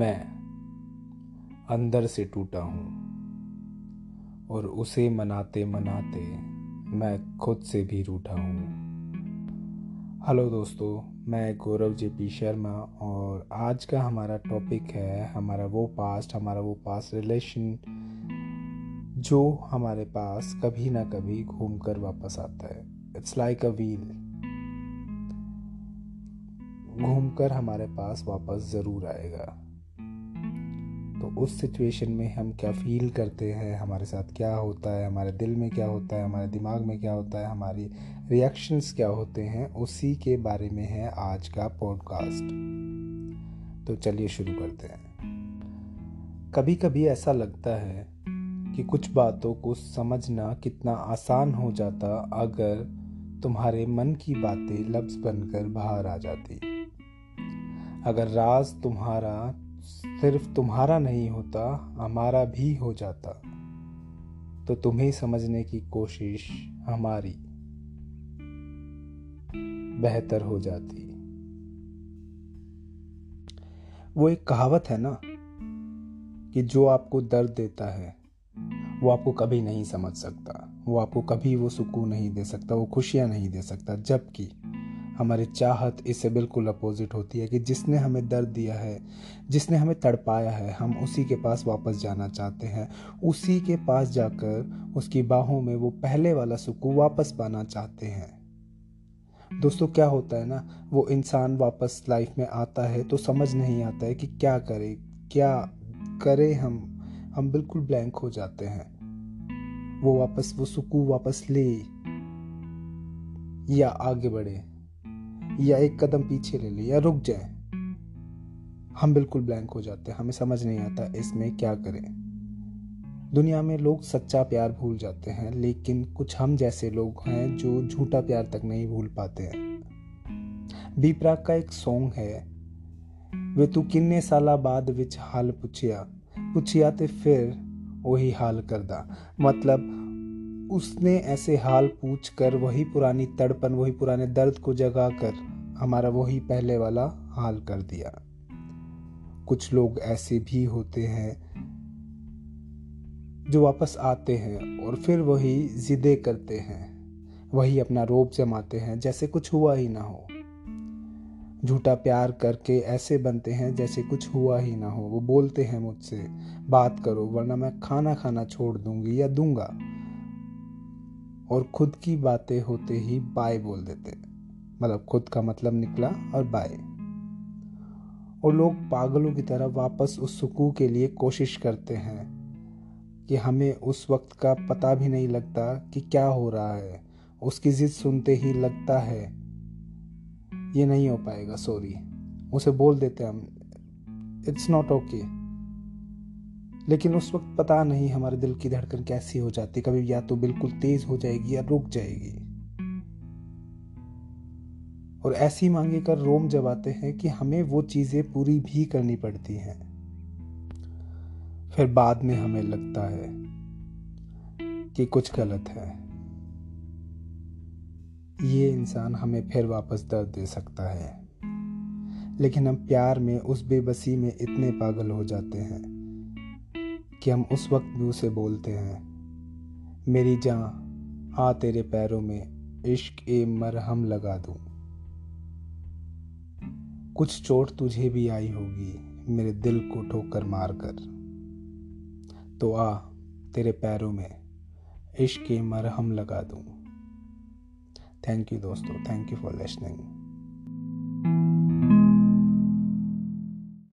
मैं अंदर से टूटा हूँ और उसे मनाते मनाते मैं खुद से भी रूठा हूँ। हेलो दोस्तों, मैं गौरव जे पी शर्मा और आज का हमारा टॉपिक है हमारा वो पास्ट, हमारा वो पास्ट रिलेशन जो हमारे पास कभी ना कभी घूम कर वापस आता है। इट्स लाइक अ व्हील घूमकर हमारे पास वापस ज़रूर आएगा। उस सिचुएशन में हम क्या फील करते हैं, हमारे साथ क्या होता है, हमारे दिल में क्या होता है, हमारे दिमाग में क्या होता है, हमारी रिएक्शंस क्या होते हैं, उसी के बारे में है आज का पॉडकास्ट तो चलिए शुरू करते हैं। कभी कभी ऐसा लगता है कि कुछ बातों को समझना कितना आसान हो जाता अगर तुम्हारे मन की बातें लफ्ज़ बनकर बाहर आ जाती। अगर राज तुम्हारा सिर्फ़ तुम्हारा नहीं होता, हमारा भी हो जाता। तो तुम्हें समझने की कोशिश हमारी बेहतर हो जाती। वो एक कहावत है ना, कि जो आपको दर्द देता है, वो आपको कभी नहीं समझ सकता। वो आपको कभी वो सुकून नहीं दे सकता, वो खुशियाँ नहीं दे सकता, जबकि हमारी चाहत इससे बिल्कुल अपोजिट होती है कि जिसने हमें दर्द दिया है, जिसने हमें तड़पाया है, हम उसी के पास वापस जाना चाहते हैं। उसी के पास जाकर उसकी बाहों में वो पहले वाला सुकून वापस पाना चाहते हैं। दोस्तों, क्या होता है ना, वो इंसान वापस लाइफ में आता है तो समझ नहीं आता है कि क्या करे क्या करे हम। हम बिल्कुल ब्लैंक हो जाते हैं। वो वापस, वो सुकून वापस ले या आगे बढ़े। या एक कदम पीछे ले ले, या रुक जाए। हम बिल्कुल ब्लैंक हो जाते हैं, हमें समझ नहीं आता इसमें क्या करें। दुनिया में लोग सच्चा प्यार भूल जाते हैं, लेकिन कुछ हम जैसे लोग हैं जो झूठा प्यार तक नहीं भूल पाते हैं। बीपराग का एक सॉन्ग है, वे तू किन्ने साल बाद विच हाल पुछिया पुछिया ते फिर वही हाल करदा। मतलब उसने ऐसे हाल पूछ कर वही पुरानी तड़पन, वही पुराने दर्द को जगा कर हमारा वही पहले वाला हाल कर दिया। कुछ लोग ऐसे भी होते हैं जो वापस आते हैं और फिर वही जिदे करते हैं, वही अपना रोप जमाते हैं, जैसे कुछ हुआ ही ना हो। झूठा प्यार करके ऐसे बनते हैं जैसे कुछ हुआ ही ना हो। वो बोलते हैं मुझसे, बात करो, वरना मैं खाना खाना छोड़ दूँगी या दूँगा। और खुद की बातें होते ही बाय बोल देते। मतलब खुद का मतलब निकला और बाय। और लोग पागलों की तरह वापस उस सुकून के लिए कोशिश करते हैं कि हमें उस वक्त का पता भी नहीं लगता कि क्या हो रहा है। उसकी जिद सुनते ही लगता है, ये नहीं हो पाएगा सॉरी उसे बोल देते हम इट्स नॉट ओके लेकिन उस वक्त पता नहीं हमारे दिल की धड़कन कैसी हो जाती। कभी या तो बिल्कुल तेज हो जाएगी या रुक जाएगी। और ऐसी मांगे कर रोम जब आते हैं कि हमें वो चीज़ें पूरी भी करनी पड़ती हैं। फिर बाद में हमें लगता है कि कुछ गलत है। ये इंसान हमें फिर वापस दर्द दे सकता है। लेकिन हम प्यार में, उस बेबसी में इतने पागल हो जाते हैं। कि हम उस वक्त भी उसे बोलते हैं। मेरी जहाँ आ तेरे पैरों में इश्क ए मरहम लगा दूँ। कुछ चोट तुझे भी आई होगी, मेरे दिल को ठोकर मार कर तो आ, तेरे पैरों में इश्क ए मरहम लगा दूँ। थैंक यू दोस्तों. Thank you for listening